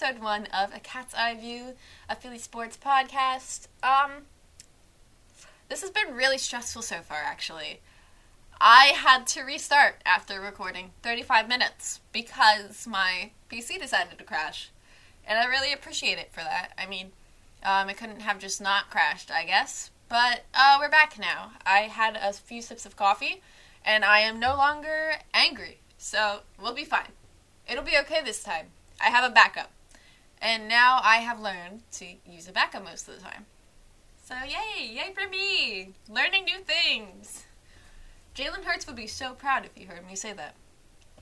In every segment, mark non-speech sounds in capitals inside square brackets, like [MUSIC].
episode one of A Cat's Eye View, a Philly sports podcast. Um, this has been really stressful so far, actually. I had to restart after recording 35 minutes because my PC decided to crash. And I really appreciate it for that. I mean, um, it couldn't have just not crashed, I guess. But uh, we're back now. I had a few sips of coffee, and I am no longer angry. So we'll be fine. It'll be okay this time. I have a backup. And now I have learned to use a backup most of the time. So yay, yay for me! Learning new things! Jalen Hurts would be so proud if he heard me say that.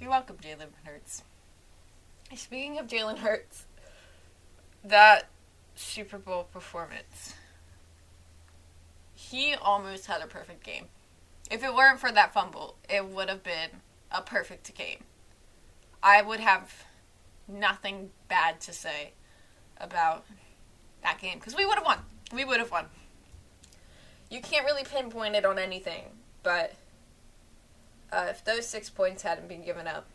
You're welcome, Jalen Hurts. Speaking of Jalen Hurts, that Super Bowl performance, he almost had a perfect game. If it weren't for that fumble, it would have been a perfect game. I would have nothing bad to say about that game because we would have won. We would have won. You can't really pinpoint it on anything, but uh, if those six points hadn't been given up,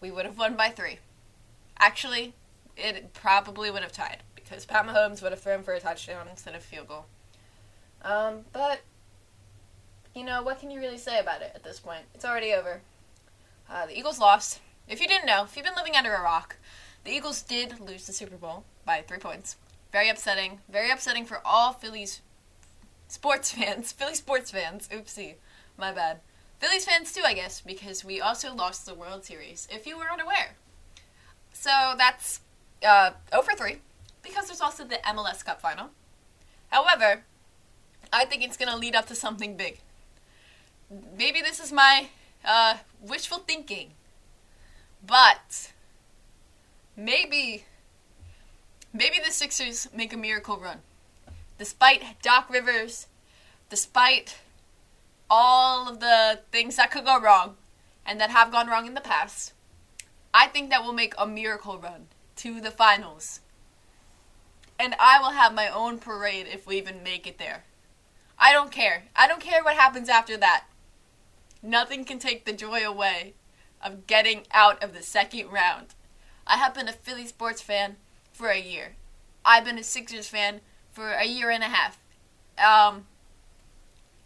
we would have won by three. Actually, it probably would have tied because Pat Mahomes would have thrown for a touchdown instead of field goal. Um, but you know what can you really say about it at this point? It's already over. Uh, the Eagles lost. If you didn't know, if you've been living under a rock, the Eagles did lose the Super Bowl by three points. Very upsetting. Very upsetting for all Phillies sports [LAUGHS] fans. Philly sports fans. Oopsie. My bad. Phillies fans too, I guess, because we also lost the World Series, if you were unaware. So that's uh, 0 for 3, because there's also the MLS Cup final. However, I think it's going to lead up to something big. Maybe this is my uh, wishful thinking, but maybe maybe the Sixers make a miracle run. Despite Doc Rivers, despite all of the things that could go wrong and that have gone wrong in the past, I think that we'll make a miracle run to the finals. And I will have my own parade if we even make it there. I don't care. I don't care what happens after that. Nothing can take the joy away of getting out of the second round. I have been a Philly sports fan for a year. I've been a Sixers fan for a year and a half. Um,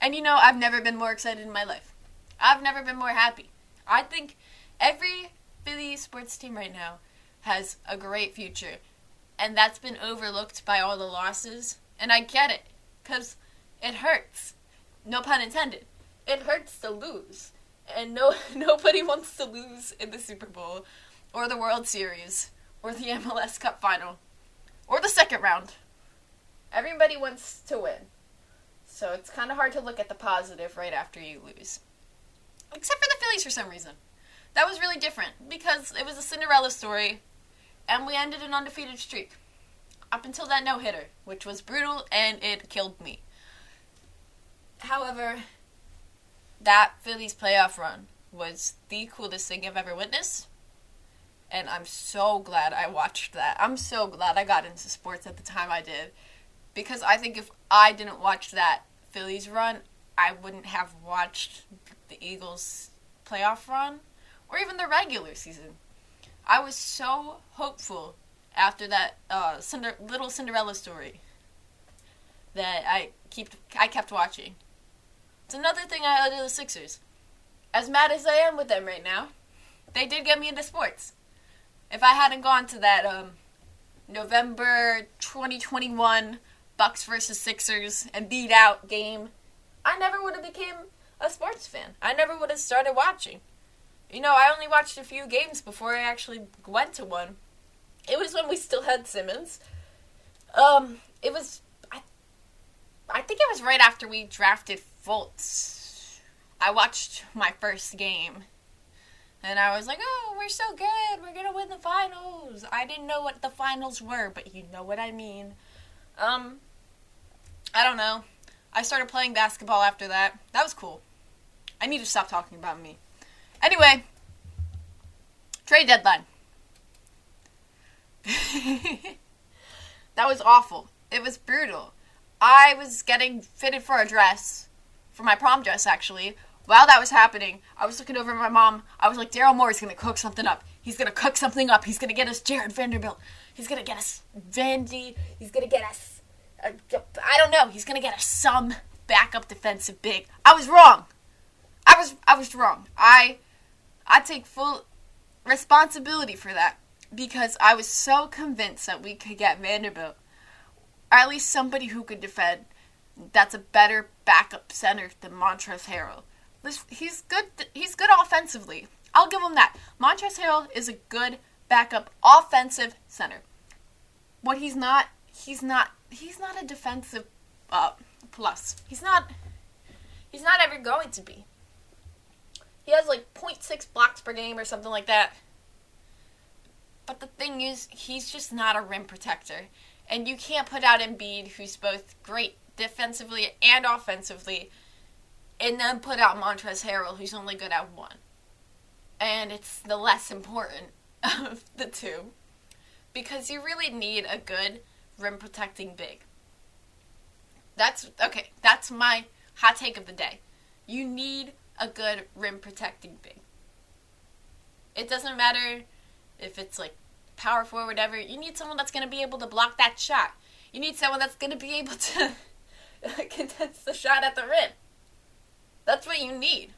and you know, I've never been more excited in my life. I've never been more happy. I think every Philly sports team right now has a great future. And that's been overlooked by all the losses. And I get it, because it hurts. No pun intended. It hurts to lose. And no [LAUGHS] nobody wants to lose in the Super Bowl or the World Series or the [LAUGHS] MLS Cup final or the second round. Everybody wants to win. So it's kind of hard to look at the positive right after you lose. Except for the Phillies for some reason. That was really different because it was a Cinderella story and we ended an undefeated streak. Up until that no hitter, which was brutal and it killed me. However, that Phillies playoff run was the coolest thing I've ever witnessed. And I'm so glad I watched that. I'm so glad I got into sports at the time I did. Because I think if I didn't watch that Phillies run, I wouldn't have watched the Eagles playoff run or even the regular season. I was so hopeful after that uh, Cinder- little Cinderella story that I keep I kept watching. It's another thing I owe to the Sixers. As mad as I am with them right now, they did get me into sports. If I hadn't gone to that um, November 2021 Bucks versus Sixers Embiid out game, I never would have became a sports fan. I never would have started watching. You know, I only watched a few games before I actually went to one. It was when we still had Simmons. Um, it was I I think it was right after we drafted Fultz. I watched my first game. And I was like, "Oh, we're so good. We're going to win the finals." I didn't know what the finals were, but you know what I mean. Um I don't know. I started playing basketball after that. That was cool. I need to stop talking about me. Anyway, trade deadline. [LAUGHS] that was awful. It was brutal. I was getting fitted for a dress, for my prom dress actually. While that was happening, I was looking over at my mom. I was like, Daryl Morey is gonna cook something up. He's gonna cook something up. He's gonna get us Jarred Vanderbilt. He's gonna get us Vandy. He's gonna get us. Uh, I don't know. He's gonna get us some backup defensive big. I was wrong. I was I was wrong. I I take full responsibility for that because I was so convinced that we could get Vanderbilt, or at least somebody who could defend. That's a better backup center than Montrezl Harrell. He's good. He's good offensively. I'll give him that. Montrezl Harrell is a good backup offensive center. What he's not, he's not, he's not a defensive uh, plus. He's not. He's not ever going to be. He has like 0.6 blocks per game or something like that. But the thing is, he's just not a rim protector. And you can't put out Embiid, who's both great defensively and offensively, and then put out Montrezl Harrell, who's only good at one. And it's the less important [LAUGHS] of the two. Because you really need a good rim protecting big. That's okay, that's my hot take of the day. You need a good rim protecting big. It doesn't matter if it's like power forward, whatever. You need someone that's going to be able to block that shot. You need someone that's going to be able to [LAUGHS] [LAUGHS] contest the shot at the rim. That's what you need.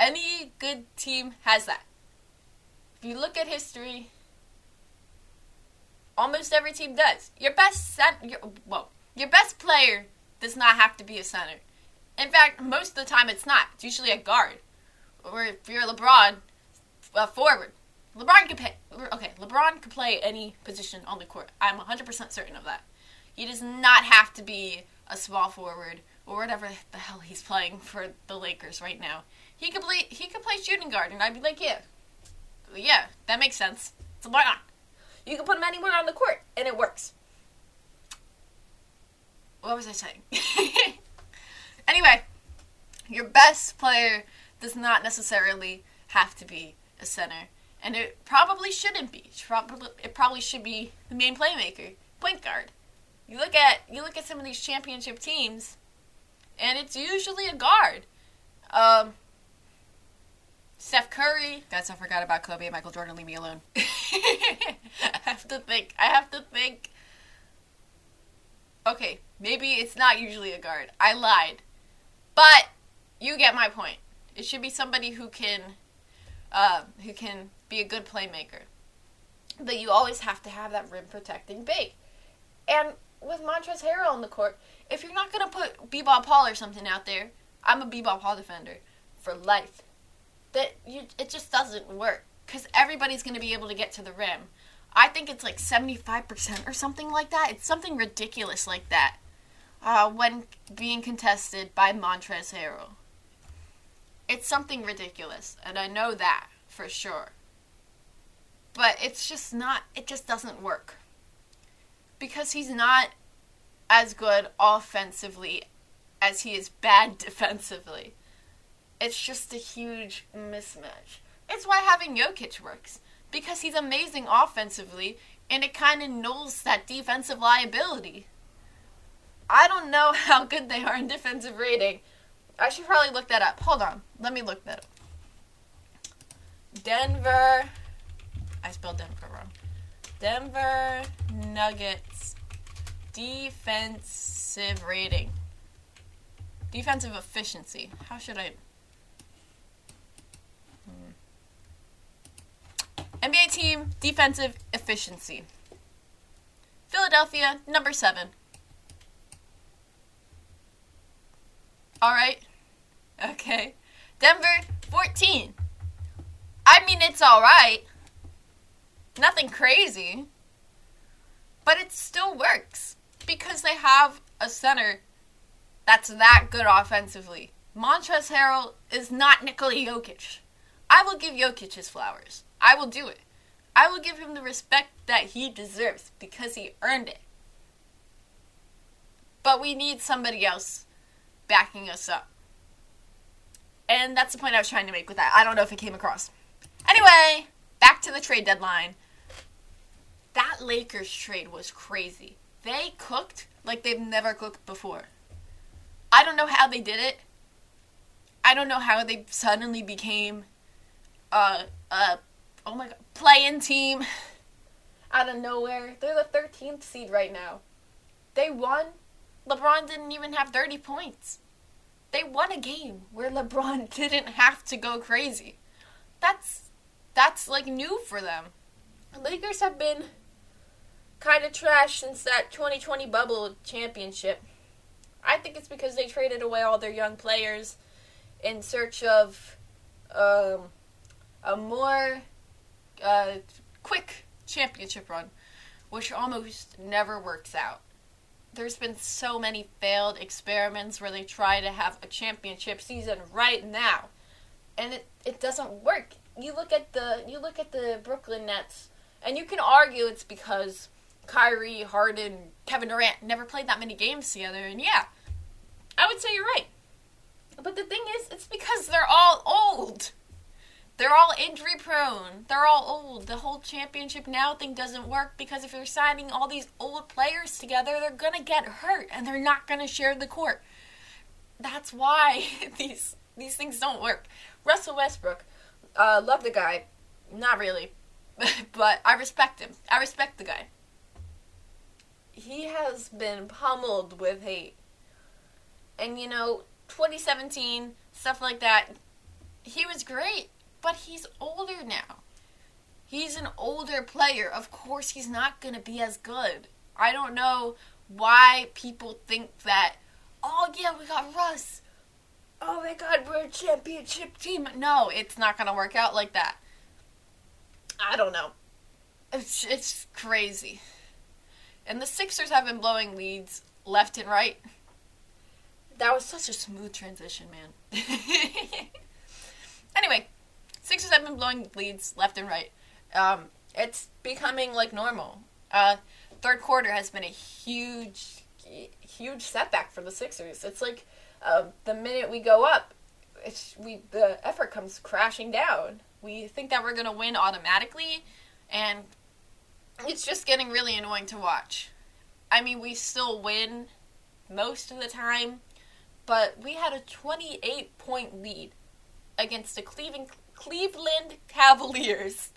Any good team has that. If you look at history, almost every team does. Your best center, your, well, your best player does not have to be a center. In fact, most of the time it's not. It's usually a guard. Or if you're LeBron, a forward. LeBron can play. Okay, LeBron can play any position on the court. I'm 100% certain of that. He does not have to be a small forward or whatever the hell he's playing for the Lakers right now. He could play. He could play shooting guard, and I'd be like, yeah, yeah, that makes sense. So why not? You can put him anywhere on the court, and it works. What was I saying? [LAUGHS] anyway, your best player does not necessarily have to be a center and it probably shouldn't be. It probably, it probably should be the main playmaker, point guard. You look at you look at some of these championship teams, and it's usually a guard. Um, Steph Curry. Guys, I forgot about Kobe and Michael Jordan. Leave me alone. [LAUGHS] I have to think. I have to think. Okay, maybe it's not usually a guard. I lied. But you get my point. It should be somebody who can uh, who can be a good playmaker. But you always have to have that rim protecting big. And with Montrezl Harrell on the court, if you're not gonna put B-ball Paul or something out there, I'm a B-ball Paul defender for life. That you, it just doesn't work because everybody's gonna be able to get to the rim. I think it's like 75% or something like that. It's something ridiculous like that. Uh, when being contested by Montrezl Harrell. It's something ridiculous, and I know that for sure. But it's just not, it just doesn't work. Because he's not as good offensively as he is bad [LAUGHS] defensively. It's just a huge mismatch. It's why having Jokic works. Because he's amazing offensively, and it kind of nulls that defensive liability. I don't know [LAUGHS] how good they are in defensive rating, I should probably look that up. Hold on. Let me look that up. Denver. I spelled Denver wrong. Denver Nuggets defensive rating. Defensive efficiency. How should I. Hmm. NBA team defensive efficiency. Philadelphia, number seven. All right. Okay. Denver, 14. I mean, it's all right. Nothing crazy. But it still works because they have a center that's that good offensively. Montrezl Harrell is not Nikola Jokic. I will give Jokic his flowers. I will do it. I will give him the respect that he deserves because he earned it. But we need somebody else backing us up. And that's the point I was trying to make with that. I don't know if it came across. Anyway, back to the trade deadline. That Lakers trade was crazy. They cooked like they've never cooked before. I don't know how they did it. I don't know how they suddenly became a, a oh my god, playing team [LAUGHS] out of nowhere. They're the 13th seed right now. They won. LeBron didn't even have 30 points. They won a game where [LAUGHS] LeBron didn't have to go crazy. That's that's like new for them. Lakers have been kind of trash since that 2020 bubble championship. I think it's because they traded away all their young players in search of um, a more uh, quick championship run, which almost never works out. There's been so many failed experiments where they try to have a championship season right now, and it, it doesn't work. You look at the you look at the Brooklyn Nets, and you can argue it's because Kyrie, Harden, Kevin Durant never played that many games together, and yeah, I would say you're right. But the thing is, it's because they're all old. They're all injury prone. They're all old. The whole championship now thing doesn't work because if you're signing all these old players together, they're going to get hurt and they're not going to share the court. That's why [LAUGHS] these these things don't work. Russell Westbrook, uh, love the guy. Not really. [LAUGHS] but I respect him. I respect the guy. He has been pummeled with hate. And you know, 2017, stuff like that, he was great, but he's older now. He's an older player. Of course, he's not going to be as good. I don't know why people think that, oh, yeah, we got Russ. Oh my god, we're a championship team. No, it's not going to work out like that. I don't know. It's, it's crazy. And the Sixers have been blowing leads left and right. That was such a smooth transition, man. [LAUGHS] anyway, Sixers have been blowing leads left and right. Um, it's becoming like normal. Uh, third quarter has been a huge, huge setback for the Sixers. It's like uh, the minute we go up, it's we the effort comes crashing down. We think that we're gonna win automatically, and it's just getting really annoying to watch. I mean, we still win most of the time, but we had a 28 point lead against the Cleveland, Cleveland Cavaliers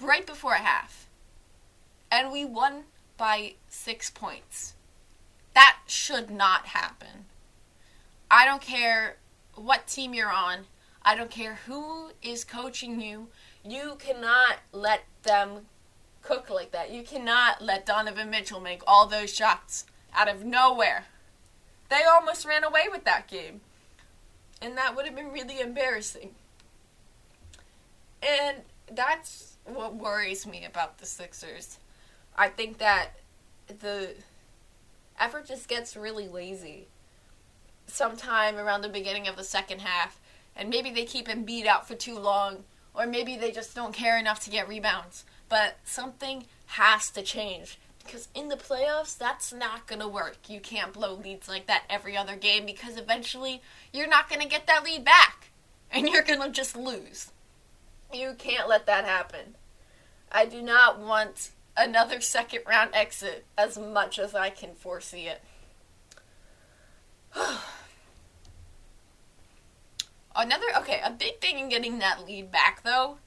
right before half. And we won by six points. That should not happen. I don't care what team you're on, I don't care who is coaching you. You cannot let them cook like that. You cannot let Donovan Mitchell make all those shots out of nowhere. They almost ran away with that game. And that would have been really embarrassing. And that's what worries me about the Sixers. I think that the effort just gets really lazy sometime around the beginning of the second half. And maybe they keep Embiid out for too long, or maybe they just don't care enough to get rebounds. But something has to change. Because in the playoffs, that's not going to work. You can't blow leads like that every other game because eventually you're not going to get that lead back. And you're going to just lose. You can't let that happen. I do not want another second round exit as much as I can foresee it. [SIGHS] another, okay, a big thing in getting that lead back, though,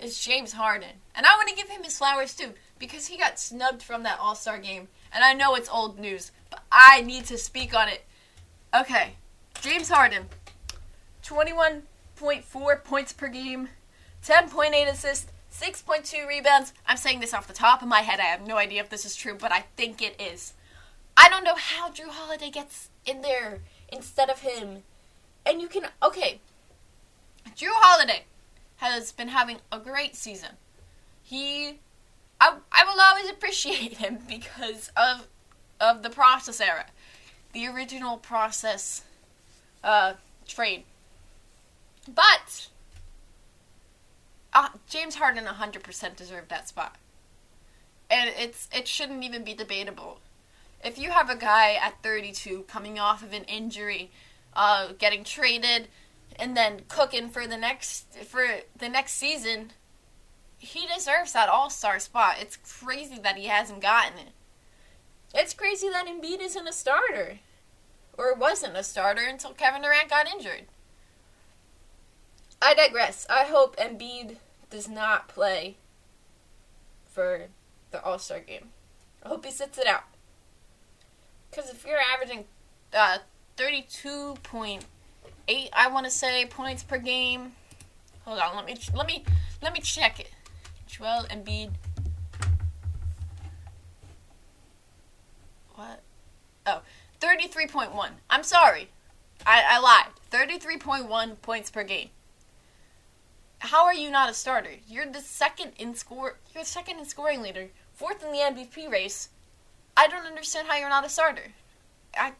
is James Harden. And I want to give him his flowers, too because he got snubbed from that All Star game. And I know it's old news, but I need to speak on it. Okay, James Harden, 21.4 points per game, 10.8 assists, 6.2 rebounds. I'm saying this off the top of my head. I have no idea if this is true, but I think it is. I don't know how Jrue Holiday gets in there instead of him. And you can, okay, Jrue Holiday has been having a great season. He I, I will always appreciate him [LAUGHS] because of of the process era, the original process uh, trade. But uh, James Harden 100% deserved that spot, and it's it shouldn't even be debatable. If you have a guy at 32 coming off of an injury, uh, getting traded, and then cooking for the next for the next season he deserves that All Star spot. It's crazy that he hasn't gotten it. It's crazy that Embiid isn't a starter, or wasn't a starter until Kevin Durant got injured. I digress. I hope Embiid does not play for the All Star game. I hope he sits it out. Because if you're averaging Uh, 32.8, I want to say, points per game. Hold on, let me let me let me check it. Joel Embiid. What? Oh, 33.1. I'm sorry. I, I lied. 33.1 points per game. How are you not a starter? You're the second in score. You're second in scoring leader, fourth in the MVP race. I don't understand how you're not a starter. I,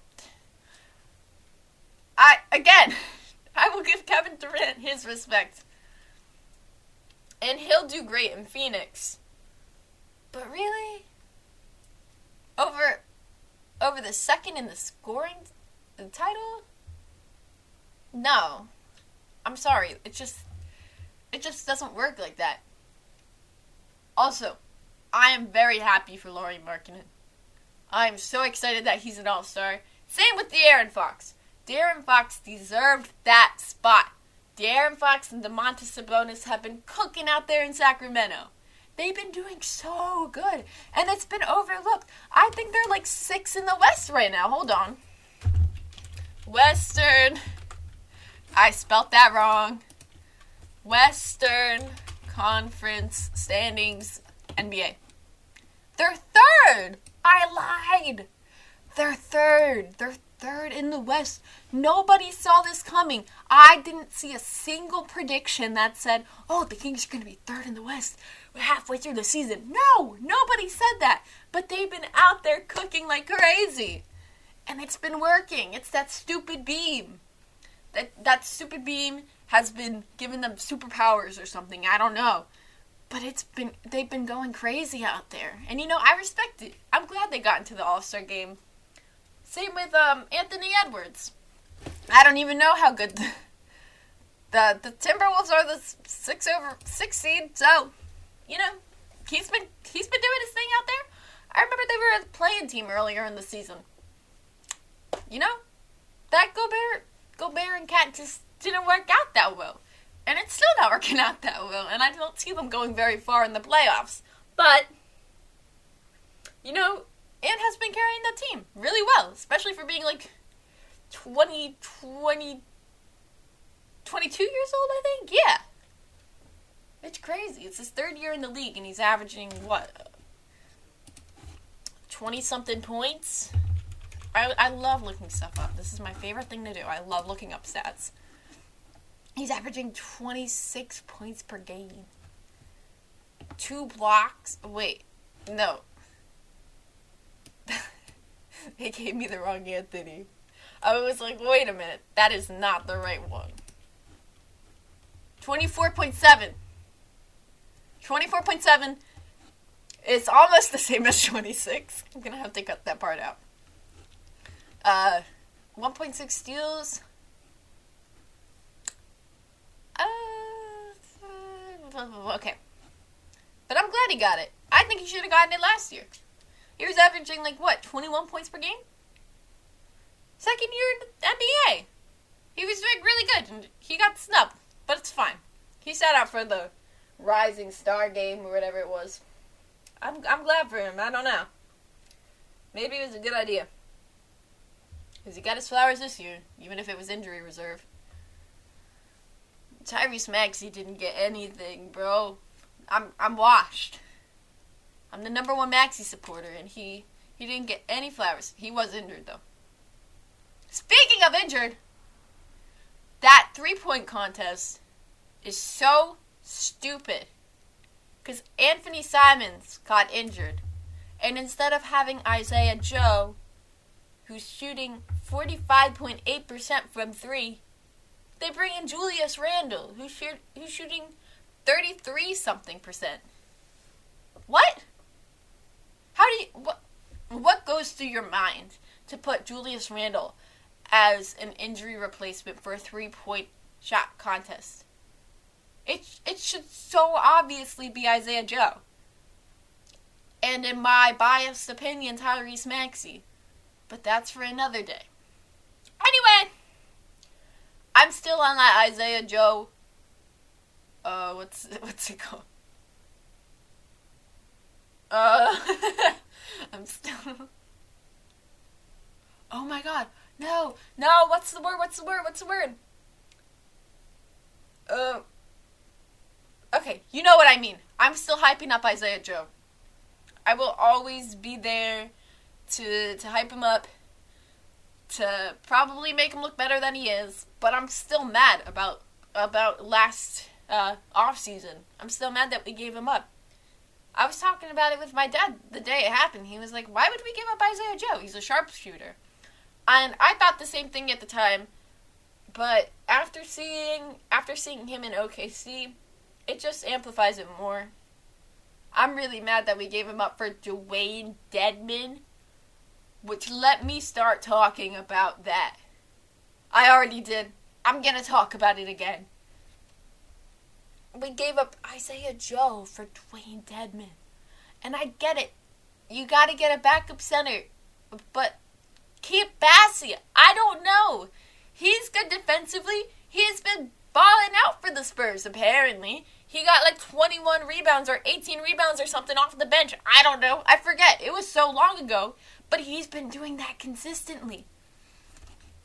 I again, [LAUGHS] I will give Kevin Durant his respect, and he'll do great in Phoenix. But really, over, over the second in the scoring, the title. No, I'm sorry. It just, it just doesn't work like that. Also, I am very happy for Lauri Markkanen. I am so excited that he's an all star. Same with De'Aaron Fox. De'Aaron Fox deserved that spot. De'Aaron Fox and Domantas Sabonis have been cooking out there in Sacramento. They've been doing so good, and it's been overlooked. I think they're like six in the West right now. Hold on. Western. I spelt that wrong. Western Conference standings, NBA. They're third. I lied. They're third. They're third in the West. Nobody saw this coming. I didn't see a single prediction that said, oh, the Kings are going to be third in the West. We're halfway through the season. No, nobody said that. But they've been out there cooking like crazy. And it's been working. It's that stupid beam. That, that stupid beam has been giving them superpowers or something. I don't know. But it's been they've been going crazy out there. And you know, I respect it. I'm glad they got into the All-Star game. Same with um, Anthony Edwards. I don't even know how good the, the the Timberwolves are the six over six seed. So, you know, he's been he's been doing his thing out there. I remember they were a playing team earlier in the season. You know, that Gobert Gobert and KAT just didn't work out that well, and it's still not [LAUGHS] working out that well. And I don't see them going very far in the playoffs. But you know, Ant has been carrying the team really well, especially for being like 20, 20, 22 years old, I think. Yeah. It's crazy. It's his third year in the league, and he's averaging, what, 20 something points? I, I love looking stuff up. This is my favorite thing to do. I love looking up stats. He's averaging 26 points per game. Two blocks. Wait, no. [LAUGHS] they gave me the wrong Anthony. I was like, wait a minute, that is not the right one. 24.7. 24.7 is almost the same as 26. I'm gonna have to cut that part out. Uh, 1.6 steals. Uh, okay. But I'm glad he got it. I think he should have gotten it last year. He was averaging like what, 21 points per game? Second year in the NBA. He was doing really good and he got snubbed, but it's fine. He sat out for the Rising Star game or whatever it was. I'm I'm glad for him. I don't know. Maybe it was a good idea. Because he got his flowers this year, even if it was injury reserve. Tyrese Maxey didn't get anything, bro. I'm I'm washed. I'm the number one Maxey supporter, and he he didn't get any flowers. He was injured though. Speaking of injured, that three point contest is so stupid. Because Anthony Simons got injured, and instead of having Isaiah Joe, who's shooting 45.8% from three, they bring in Julius Randle, who's, who's shooting 33 something percent. What? How do you what what goes through your mind to put Julius Randle as an injury replacement for a three-point shot contest? It it should so obviously be Isaiah Joe. And in my biased opinion, Tyrese Maxey. But that's for another day. Anyway, I'm still on that Isaiah Joe uh, what's [LAUGHS] what's it called? Uh, [LAUGHS] I'm still. Oh my god, no, no! What's the word? What's the word? What's the word? Uh. Okay, you know what I mean. I'm still hyping up Isaiah Joe. I will always be there to to hype him up, to probably make him look better than he is. But I'm still mad about about last uh, off season. I'm still mad that we gave him up. I was talking about it with my dad the day it happened. He was like, "Why would we give up Isaiah Joe? He's a sharpshooter." And I thought the same thing at the time, but after seeing after seeing him in OKC, it just amplifies it more. I'm really mad that we gave him up for Dewayne Dedmon, which let me start talking about that. I already did. I'm gonna talk about it again. We gave up Isaiah Joe for Dewayne Dedmon. And I get it. You gotta get a backup center. But keep Bassey. I don't know. He's good defensively. He's been balling out for the Spurs, apparently. He got like 21 rebounds or 18 rebounds or something off the bench. I don't know. I forget. It was so long ago. But he's been doing that consistently.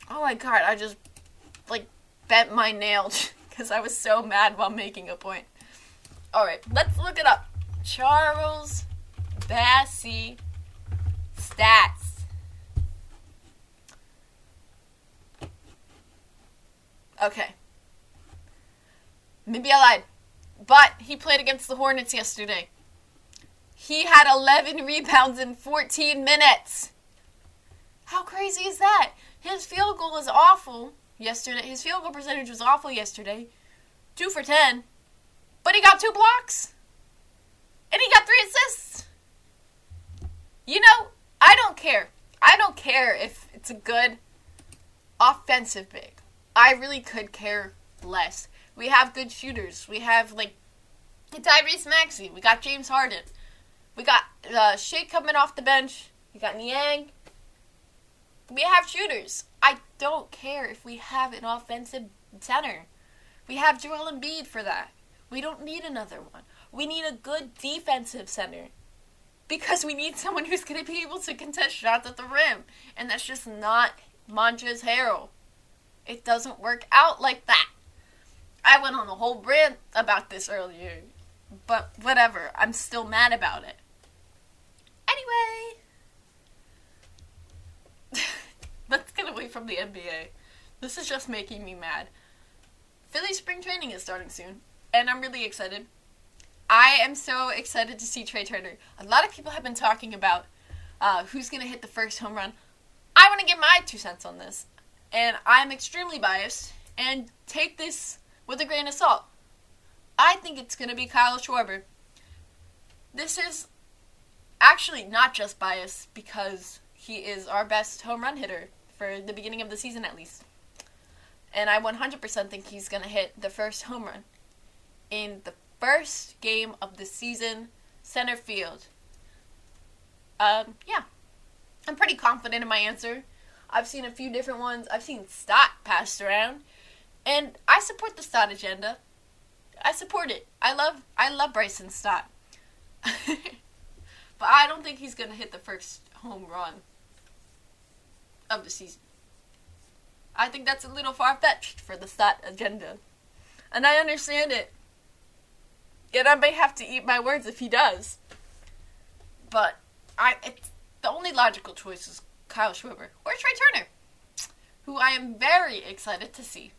Oh my god, I just like bent my nail [LAUGHS] because I was so mad while making a point. Alright, let's look it up. Charles Bassey stats. Okay. Maybe I lied. But he played against the Hornets yesterday. He had 11 rebounds in 14 minutes. How crazy is that? His field goal is awful yesterday. His field goal percentage was awful yesterday. 2 for 10. But he got two blocks. And he got three assists. You know, I don't care. I don't care if it's a good offensive big. I really could care less. We have good shooters. We have like Tyrese Maxey. We got James Harden. We got uh, Shea coming off the bench. We got Niang. We have shooters. I don't care if we have an offensive center. We have Joel Embiid for that. We don't need another one. We need a good defensive center. Because we need someone who's going to be able to contest shots at the rim. And that's just not Montrezl Harrell. It doesn't work out like that. I went on a whole rant about this earlier, but whatever. I'm still mad about it. Anyway, [LAUGHS] let's get away from the NBA. This is just making me mad. Philly spring training is starting soon, and I'm really excited. I am so excited to see Trea Turner. A lot of people have been talking about uh, who's going to hit the first home run. I want to give my two cents on this and I'm extremely biased, and take this with a grain of salt. I think it's going to be Kyle Schwarber. This is actually not just bias because he is our best home run hitter for the beginning of the season at least. And I 100% think he's going to hit the first home run in the first game of the season, center field. Um, yeah. I'm pretty confident in my answer. I've seen a few different ones. I've seen Stott passed around, and I support the Stott agenda. I support it. I love I love Bryson Stott, [LAUGHS] but I don't think he's gonna hit the first home run of the season. I think that's a little far fetched for the Stott agenda, and I understand it. Yet I may have to eat my words if he does. But I, it's the only logical choice is Kyle Schwarber or Trea Turner, who I am very excited to see.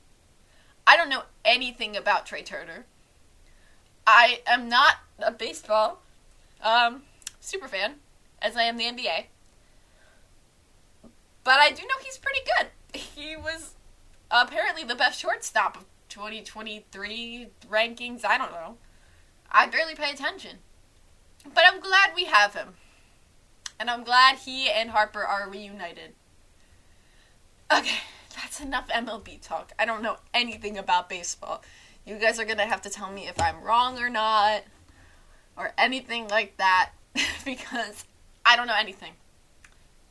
I don't know anything about Trea Turner. I am not a baseball um, super fan, as I am the NBA. But I do know he's pretty good. He was apparently the best shortstop of 2023 rankings. I don't know. I barely pay attention. But I'm glad we have him and I'm glad he and Harper are reunited. Okay, that's enough MLB talk. I don't know anything about baseball. You guys are gonna have to tell me if I'm wrong or not, or anything like that, [LAUGHS] because I don't know anything.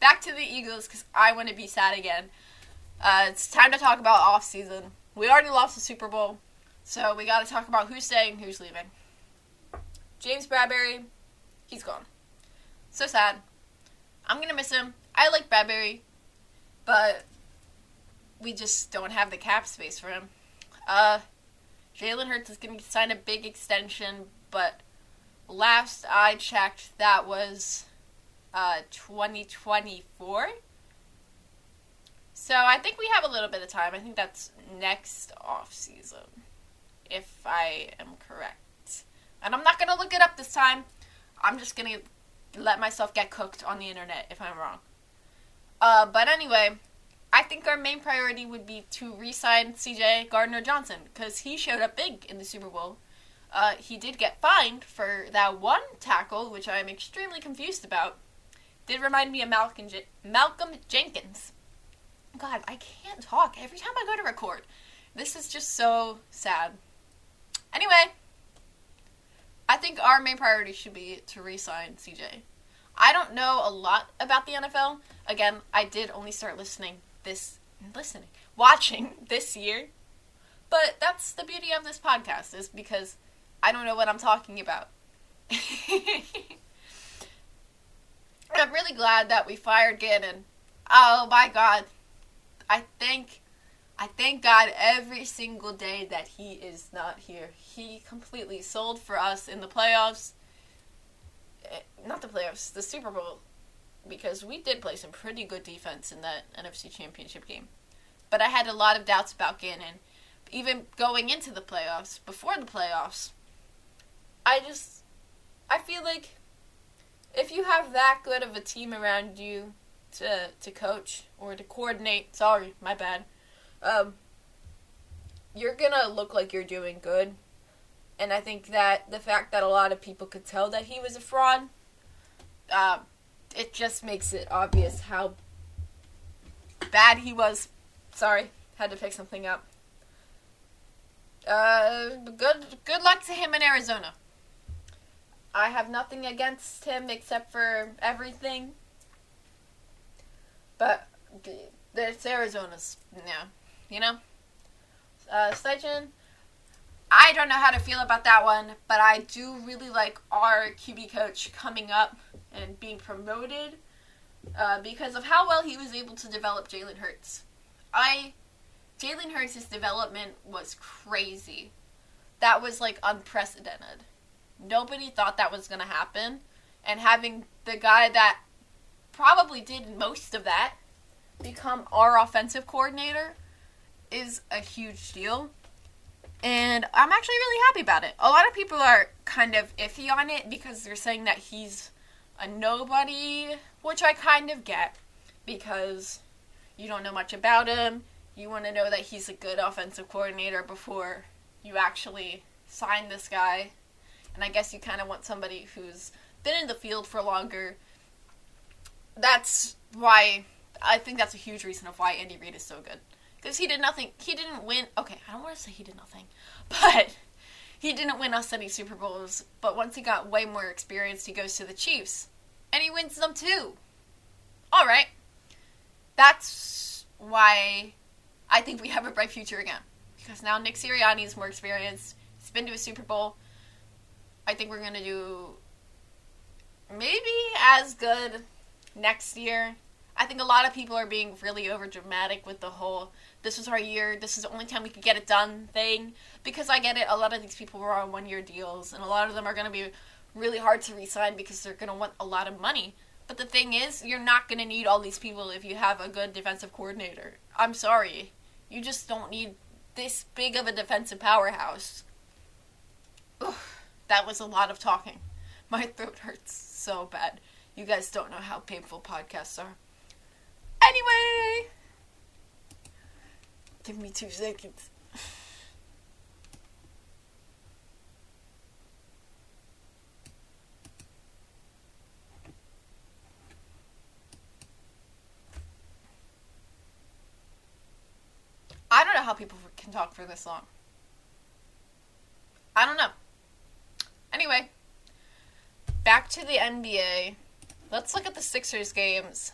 Back to the Eagles, because I want to be sad again. Uh, it's time to talk about off season. We already lost the Super Bowl, So we got to talk about who's staying, who's leaving. James Bradberry, he's gone. So sad. I'm gonna miss him. I like Bradberry, but we just don't have the cap space for him. Uh, Jalen Hurts is gonna sign a big extension, but last I checked, that was uh 2024. So I think we have a little bit of time. I think that's next off season, if I am correct. And I'm not gonna look it up this time. I'm just gonna let myself get cooked on the internet if I'm wrong. Uh, but anyway, I think our main priority would be to re-sign CJ Gardner Johnson because he showed up big in the Super Bowl. Uh, he did get fined for that one tackle, which I am extremely confused about. Did remind me of Malcolm, J- Malcolm Jenkins. God, I can't talk every time I go to record. This is just so sad. Anyway, I think our main priority should be to re-sign CJ. I don't know a lot about the NFL. Again, I did only start listening this listening, watching [LAUGHS] this year. But that's the beauty of this podcast is because I don't know what I'm talking about. [LAUGHS] I'm really glad that we fired Gannon. Oh my god. I thank I thank God every single day that he is not here. He completely sold for us in the playoffs. Eh, Not the playoffs, the Super Bowl. Because we did play some pretty good defense in that NFC Championship game. But I had a lot of doubts about Gannon. Even going into the playoffs, before the playoffs, I just I feel like if you have that good of a team around you to to coach or to coordinate, sorry, my bad. Um you're to look like you're doing good. And I think that the fact that a lot of people could tell that he was a fraud, um, it just makes it obvious how bad he was. Sorry, had to pick something up. Uh, good good luck to him in Arizona. I have nothing against him except for everything. But it's Arizona's, yeah, you know. Uh, Steichen, I don't know how to feel about that one, but I do really like our QB coach coming up and being promoted uh, because of how well he was able to develop Jalen Hurts. I Jalen Hurts' development was crazy. That was like unprecedented. Nobody thought that was going to happen. And having the guy that probably did most of that become our offensive coordinator is a huge deal. And I'm actually really happy about it. A lot of people are kind of iffy on it because they're saying that he's a nobody, which I kind of get because you don't know much about him. You want to know that he's a good offensive coordinator before you actually sign this guy. And I guess you kind of want somebody who's been in the field for longer. That's why I think that's a huge reason of why Andy Reid is so good. Because he did nothing. He didn't win. Okay, I don't want to say he did nothing, [LAUGHS] but he didn't win us any Super Bowls. But once he got way more experience, he goes to the Chiefs, and he wins them too. All right, that's why I think we have a bright future again. Because now Nick Sirianni is more experienced. He's been to a Super Bowl. I think we're gonna do maybe as good next year. I think a lot of people are being really over dramatic with the whole this is our year, this is the only time we could get it done thing. Because I get it, a lot of these people were on one year deals, and a lot of them are to be really hard to resign because they're to want a lot of money. But the thing is, you're not to need all these people if you have a good defensive coordinator. I'm sorry. You just don't need this big of a defensive powerhouse. Ugh, that was a lot of talking. [LAUGHS] My throat hurts so bad. You guys don't know how painful podcasts are. Anyway, give me two seconds. I don't know how people can talk for this long. I don't know. Anyway, back to the NBA. Let's look at the Sixers games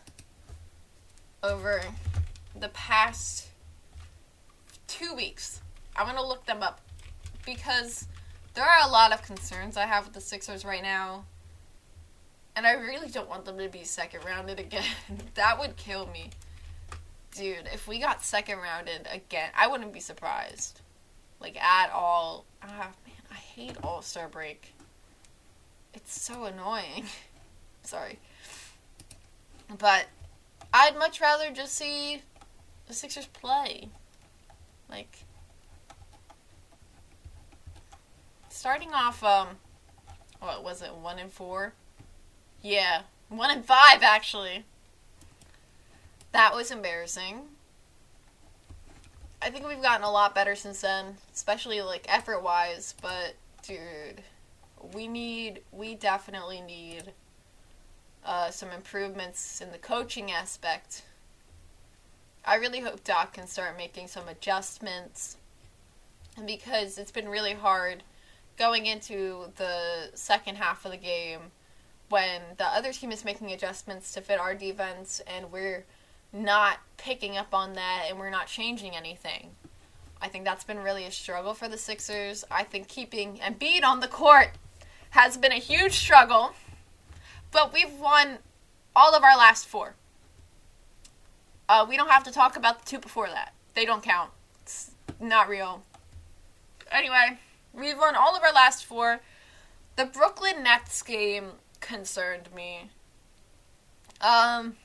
over the past two weeks. I'm gonna look them up because there are a lot of concerns I have with the Sixers right now. And I really don't want them to be second rounded [LAUGHS] again. that would kill me. Dude, if we got second rounded again, I wouldn't be surprised. Like, at all. Ah, man, I hate All Star break. It's so annoying. [LAUGHS] Sorry. But I'd much rather just see the Sixers play. Like, starting off, um, what was it, one and four? Yeah, one and five actually. That was embarrassing. I think we've gotten a lot better since then, especially like effort wise, but dude, we need, we definitely need uh, some improvements in the coaching aspect. I really hope Doc can start making some adjustments because it's been really hard going into the second half of the game when the other team is making adjustments to fit our defense and we're not picking up on that and we're not changing anything. I think that's been really a struggle for the Sixers. I think keeping Embiid on the court has been a huge struggle, but we've won all of our last four. Uh, we don't have to talk about the two before that. They don't count. It's not real. Anyway, we've won all of our last four. The Brooklyn Nets game concerned me. Um,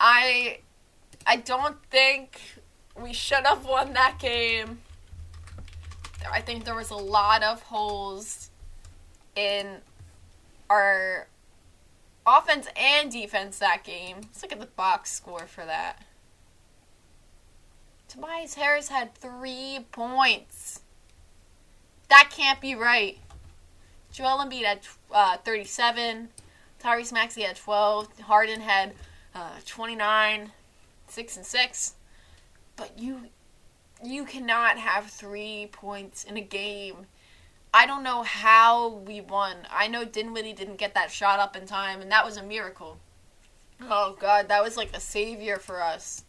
I, I don't think we should have won that game. I think there was a lot of holes in our offense and defense that game. Let's look at the box score for that. Tobias Harris had three points. That can't be right. Joel Embiid had uh, 37. Tyrese Maxey had 12. Harden had uh, 29, 6 and 6. But you you cannot have 3 points in a game. I don't know how we won. I know Dinwiddie didn't get that shot up in time and that was a miracle. Oh god, that was like a savior for us.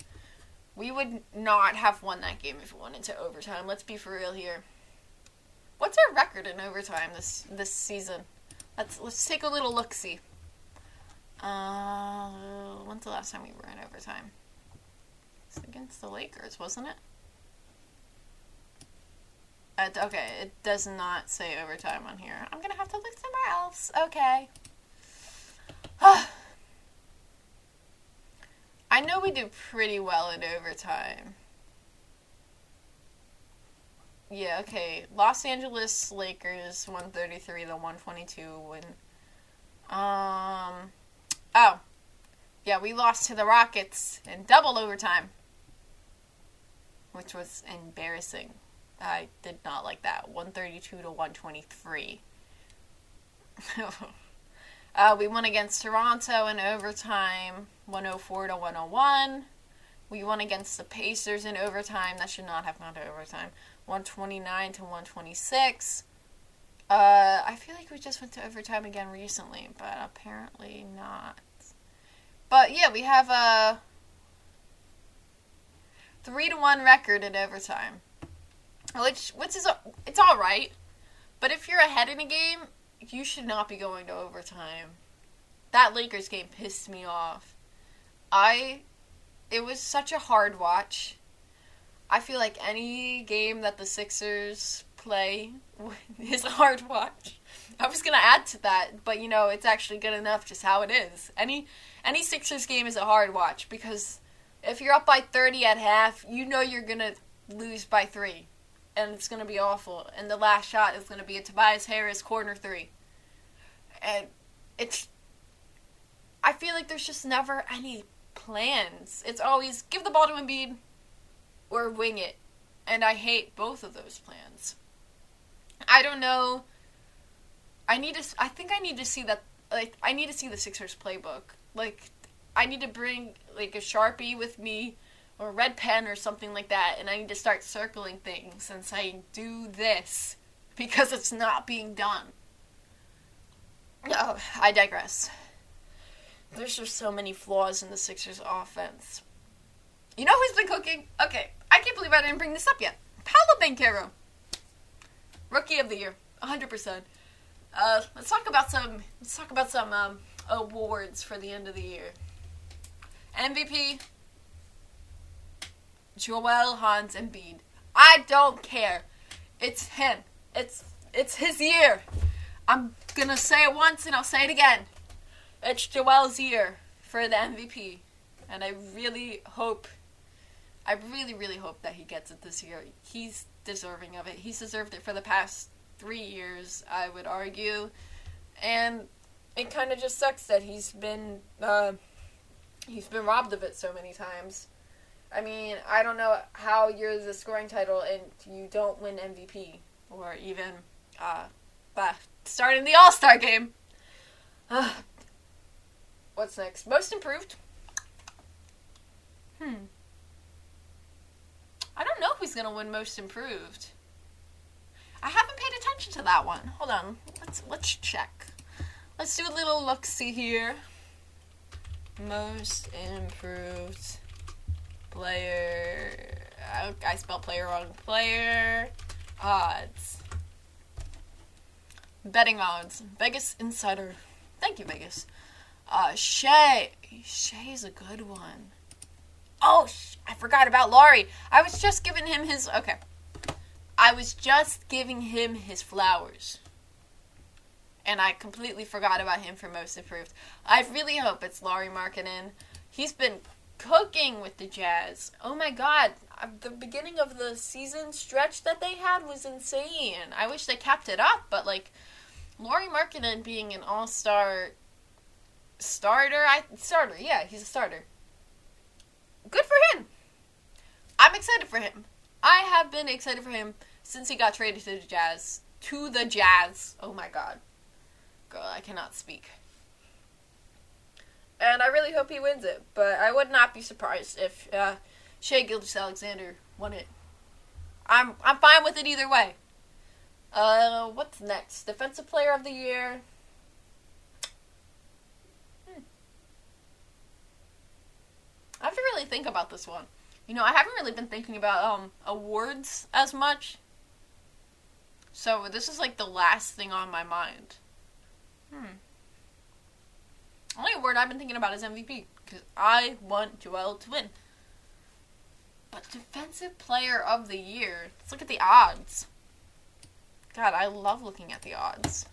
We would not have won that game if we went into overtime. Let's be for real here. What's our record in overtime this this season? Let's let's take a little look see. Uh, when's the last time we were in overtime? It's against the Lakers, wasn't it? Uh, okay, it does not say overtime on here. I'm gonna have to look somewhere else. Okay. [SIGHS] I know we do pretty well in overtime. Yeah, okay. Los Angeles Lakers 133 to 122 win. Um Oh. Yeah, we lost to the Rockets in double overtime. Which was embarrassing. I did not like that. 132 to 123. [LAUGHS] uh, we won against Toronto in overtime, 104 to 101. We won against the Pacers in overtime. That should not have gone to overtime. 129 to 126. Uh, I feel like we just went to overtime again recently, but apparently not. But yeah, we have a three to one record in overtime, which which is it's all right. But if you're ahead in a game, you should not be going to overtime. That Lakers game pissed me off. I it was such a hard watch. I feel like any game that the Sixers play [LAUGHS] is hard watch. I was gonna add to that, but you know it's actually good enough just how it is. Any any Sixers game is a hard watch because if you're up by 30 at half, you know you're gonna lose by three, and it's gonna be awful. And the last shot is gonna be a Tobias Harris corner three, and it's. I feel like there's just never any plans. It's always give the ball to Embiid or wing it. And I hate both of those plans. [LAUGHS] I don't know. I need to I think I need to see that like I need to see the Sixers playbook. Like I need to bring like a Sharpie with me or a red pen or something like that and I need to start circling things and saying do this [LAUGHS] because it's not being done. Oh, I digress. There's just so many flaws in the Sixers offense. You know who's been cooking? Okay, I can't believe I didn't bring this up yet. Paolo Banchero, rookie of the year, 100%. Uh, let's talk about some. Let's talk about some um, awards for the end of the year. MVP, Joel Hans and Embiid. I don't care. It's him. It's it's his year. I'm gonna say it once and I'll say it again. It's Joel's year for the MVP, and I really hope. I really, really hope that he gets it this year. He's deserving of it. He's deserved it for the past three years, I would argue, and it kind of just sucks that he's been uh, he's been robbed of it so many times. I mean, I don't know how you're the scoring title and you don't win MVP or even uh, starting the All Star game. Uh, [SIGHS] what's next? Most improved. Hmm. I don't know who's gonna win most improved. I haven't paid attention to that one. Hold on. Let's let's check. Let's do a little look see here. Most improved player. I, I spelled player wrong. Player odds. Betting odds. Vegas Insider. Thank you, Vegas. Uh, Shai. Shai's a good one. Oh, I forgot about Lauri. I was just giving him his. Okay. I was just giving him his flowers. And I completely forgot about him for most improved. I really hope it's Lauri Markkanen. He's been cooking with the Jazz. Oh my god, uh, the beginning of the season stretch that they had was insane. I wish they kept it up, but like Lauri Markkanen being an all-star starter, I starter, yeah, he's a starter. Good for him. I'm excited for him. I have been excited for him since he got traded to the Jazz. To the Jazz. Oh my god. Girl, I cannot speak. And I really hope he wins it, but I would not be surprised if uh, Shai Gilgeous-Alexander won it. I'm I'm fine with it either way. Uh, what's next? Defensive Player of the Year. I have to really think about this one. You know, I haven't really been thinking about um awards as much. So this is like the last thing on my mind. Hmm. Only award I've been thinking about is MVP because I want Joel to win. But defensive player of the year. Let's look at the odds. God, I love looking at the odds.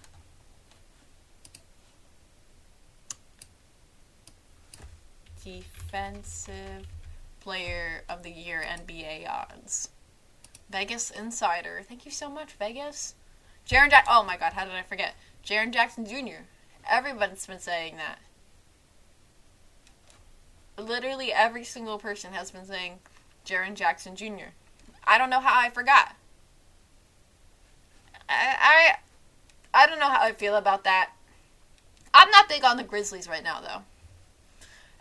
Defensive player of the year NBA odds. Vegas Insider. Thank you so much, Vegas. Jaren Jack. Oh my God, how did I forget? Jaren Jackson Jr. Everyone's been saying that. Literally every single person has been saying Jaren Jackson Jr. I don't know how I forgot. I, I I don't know how I feel about that. I'm not big on the Grizzlies right now though.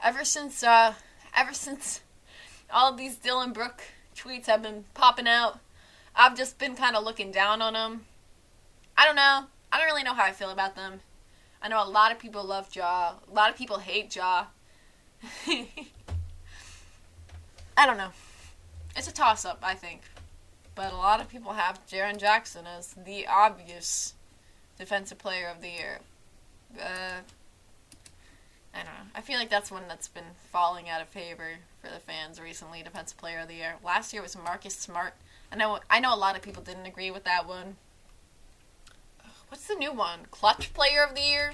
Ever since uh ever since all these Dillon Brooks tweets have been popping out, I've just been kind of looking down on them. I don't know. I don't really know how I feel about them. I know a lot of people love Ja. A lot of people hate Ja. [LAUGHS] I don't know. It's a toss up, I think. But a lot of people have Jaren Jackson as the obvious defensive player of the year. Uh, I don't know. I feel like that's one that's been falling out of favor for the fans recently. Defensive player of the year. Last year was Marcus Smart. I know. I know a lot of people didn't agree with that one. What's the new one? Clutch player of the year.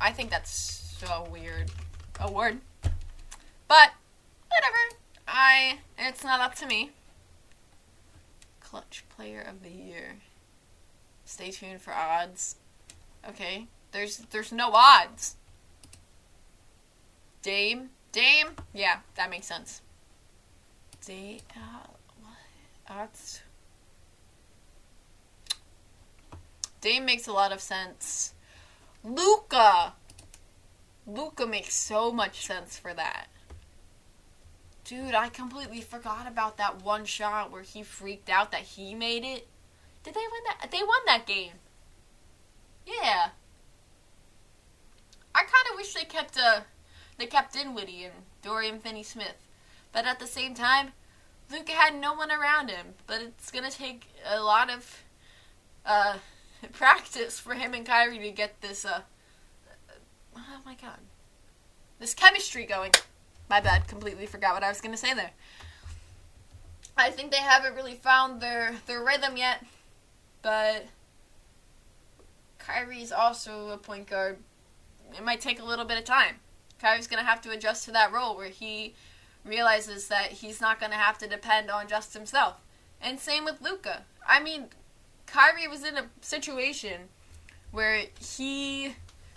I think that's so weird award. But whatever. I it's not up to me. Clutch player of the year. Stay tuned for odds. Okay. There's there's no odds. Dame? Dame? Yeah, that makes sense. Dame uh, what? Odds Dame makes a lot of sense. Luka. Luka makes so much sense for that. Dude, I completely forgot about that one shot where he freaked out that he made it. Did they win that? They won that game. Yeah. I kind of wish they kept uh they kept Dinwiddie and Dorian Finney-Smith. But at the same time, Luka had no one around him. But it's gonna take a lot of uh, [LAUGHS] practice for him and Kyrie to get this. Uh, oh my god, this chemistry going. My bad, completely forgot what I was gonna say there. I think they haven't really found their their rhythm yet, but Kyrie's also a point guard. It might take a little bit of time. Kyrie's gonna have to adjust to that role where he realizes that he's not gonna have to depend on just himself. And same with Luka. I mean, Kyrie was in a situation where he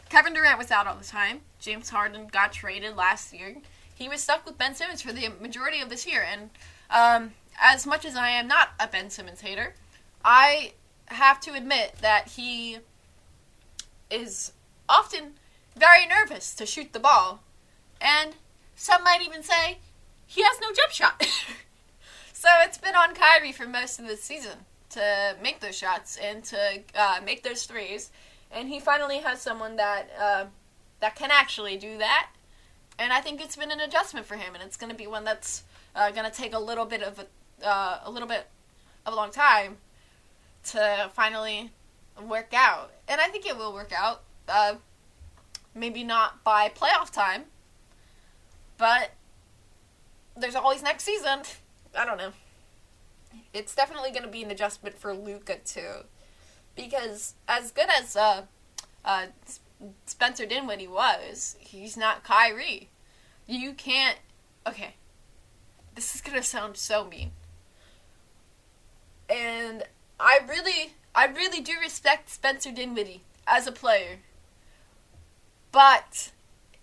Kevin Durant was out all the time. James Harden got traded last year. He was stuck with Ben Simmons for the majority of this year, and um, as much as I am not a Ben Simmons hater, I have to admit that he is often very nervous to shoot the ball. And some might even say he has no jump shot. [LAUGHS] so it's been on Kyrie for most of the season to make those shots and to uh, make those threes. And he finally has someone that uh, that can actually do that. And I think it's been an adjustment for him, and it's going to be one that's uh, going to take a little bit of a uh, a little bit of a long time to finally work out. And I think it will work out. Uh, maybe not by playoff time, but there's always next season. I don't know. It's definitely going to be an adjustment for Luka too, because as good as uh, uh, Spencer Dinwiddie was, he's not Kyrie. You can't. Okay, this is gonna sound so mean and I really, I really do respect Spencer Dinwiddie as a player. But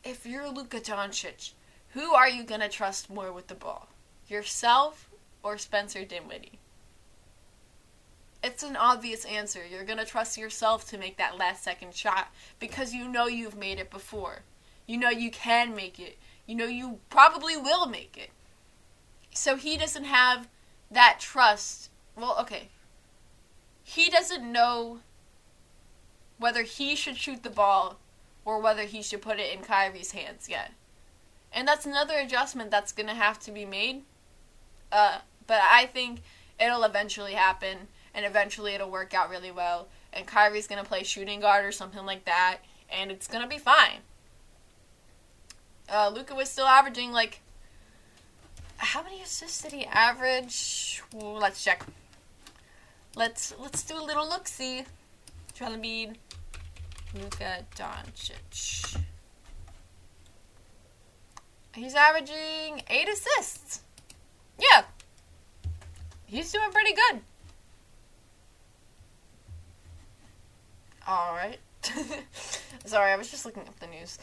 if you're Luka Doncic, who are you gonna trust more with the ball, yourself or Spencer Dinwiddie? It's an obvious answer. You're gonna trust yourself to make that last second shot because you know you've made it before. You know you can make it. You know you probably will make it. So he doesn't have that trust well, okay. He doesn't know whether he should shoot the ball or whether he should put it in Kyrie's hands yet. And that's another adjustment that's going to have to be made. Uh, but I think it'll eventually happen, and eventually it'll work out really well. And Kyrie's going to play shooting guard or something like that, and it's going to be fine. Uh, Luka was still averaging like. How many assists did he average? Let's check. Let's let's do a little look see. Joel Luka Doncic. He's averaging eight assists. Yeah, he's doing pretty good. All right. [LAUGHS] Sorry, I was just looking up the news.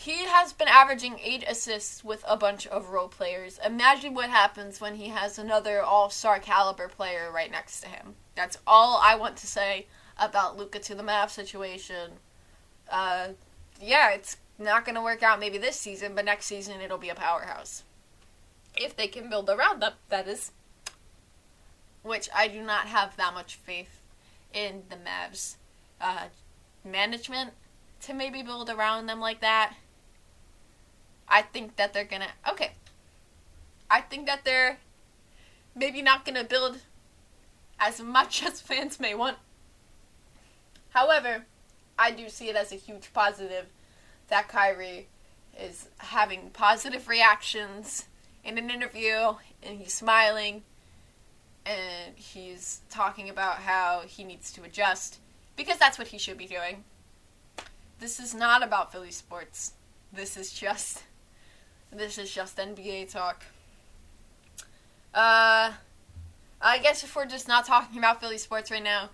He has been averaging eight assists with a bunch of role players. Imagine what happens when he has another all star caliber player right next to him. That's all I want to say about Luka to the Mavs situation. Uh, yeah, it's not going to work out maybe this season, but next season it'll be a powerhouse. If they can build around them, that is. Which I do not have that much faith in the Mavs uh, management to maybe build around them like that. I think that they're gonna okay. I think that they're maybe not gonna build as much [LAUGHS] as fans may want. However, I do see it as a huge positive that Kyrie is having positive reactions in an interview and he's smiling and he's talking about how he needs to adjust because that's what he should be doing. This is not about Philly sports. This is just this is just NBA talk. Uh, I guess if we're just not talking about Philly sports right now,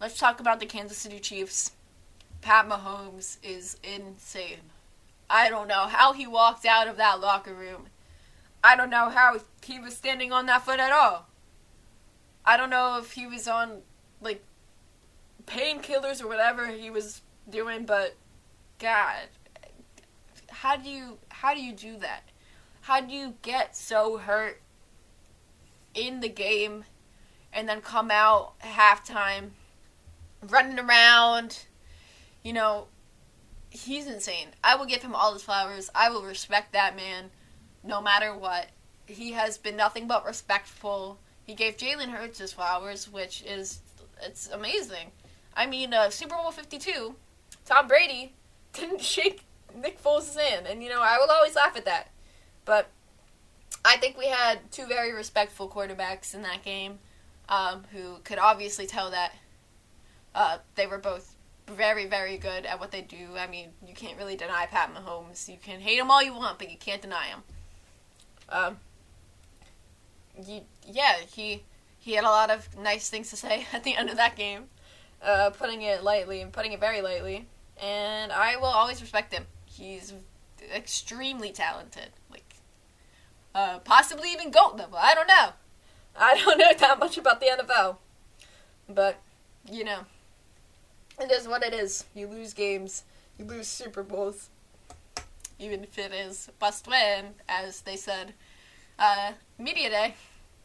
let's talk about the Kansas City Chiefs. Pat Mahomes is insane. I don't know how he walked out of that locker room. I don't know how he was standing on that foot at all. I don't know if he was on like painkillers or whatever he was doing, but God, how do you how do you do that? How do you get so hurt in the game and then come out halftime running around? You know, he's insane. I will give him all his flowers. I will respect that man no matter what. He has been nothing but respectful. He gave Jalen Hurts his flowers, which is it's amazing. I mean, uh, Super Bowl Fifty Two, Tom Brady [LAUGHS] didn't shake Nick Foles' hand, and you know I will always laugh at that. But I think we had two very respectful quarterbacks in that game, um, who could obviously tell that uh, they were both very, very good at what they do. I mean, you can't really deny Pat Mahomes. You can hate him all you want, but you can't deny him. Um, you, yeah, he he had a lot of nice things to say [LAUGHS] at the end of that game, uh, putting it lightly and putting it very lightly. And I will always respect him. He's extremely talented, like uh, possibly even goat level. I don't know. I [LAUGHS] don't know that much about the NFL, but you know, it is what it is. You lose games, you lose Super Bowls, even if it is bust win, as they said. Uh, media day.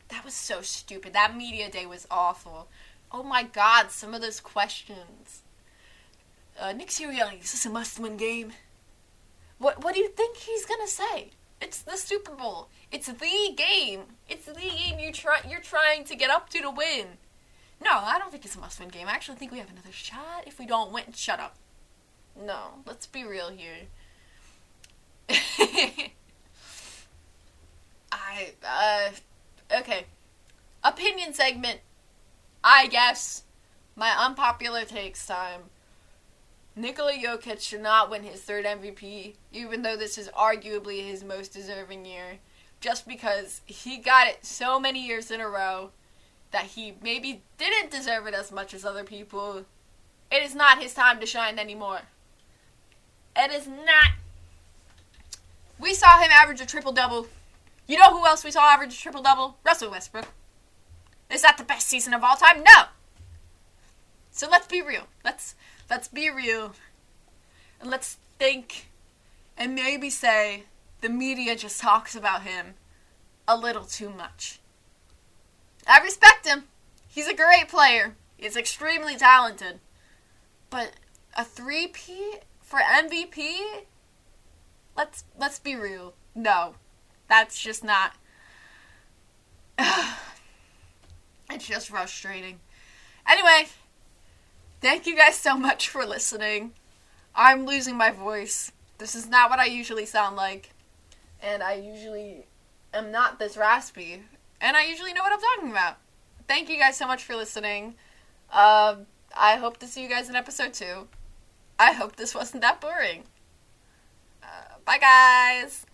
That was so stupid. That media day was awful. Oh my god, some of those questions. Uh, Nick Sirianni, is this a must-win game? What What do you think he's gonna say? It's the Super Bowl. It's the game. It's the game you try. You're trying to get up to to win. No, I don't think it's a must-win game. I actually think we have another shot if we don't win. Shut up. No, let's be real here. [LAUGHS] I uh okay. Opinion segment. I guess my unpopular takes time. Nikola Jokic should not win his third MVP, even though this is arguably his most deserving year, just because he got it so many years in a row that he maybe didn't deserve it as much as other people. It is not his time to shine anymore. It is not. We saw him average a triple double. You know who else we saw average a triple double? Russell Westbrook. Is that the best season of all time? No. So let's be real. Let's let's be real. And let's think and maybe say the media just talks about him a little too much. I respect him. He's a great player. He's extremely talented. But a 3P for MVP? Let's let's be real. No. That's just not [SIGHS] It's just frustrating. Anyway, thank you guys so much for listening. I'm losing my voice. This is not what I usually sound like. And I usually am not this raspy and I usually know what I'm talking about. Thank you guys so much for listening. Uh, I hope to see you guys in episode two. I hope this wasn't that boring. Uh, bye, guys.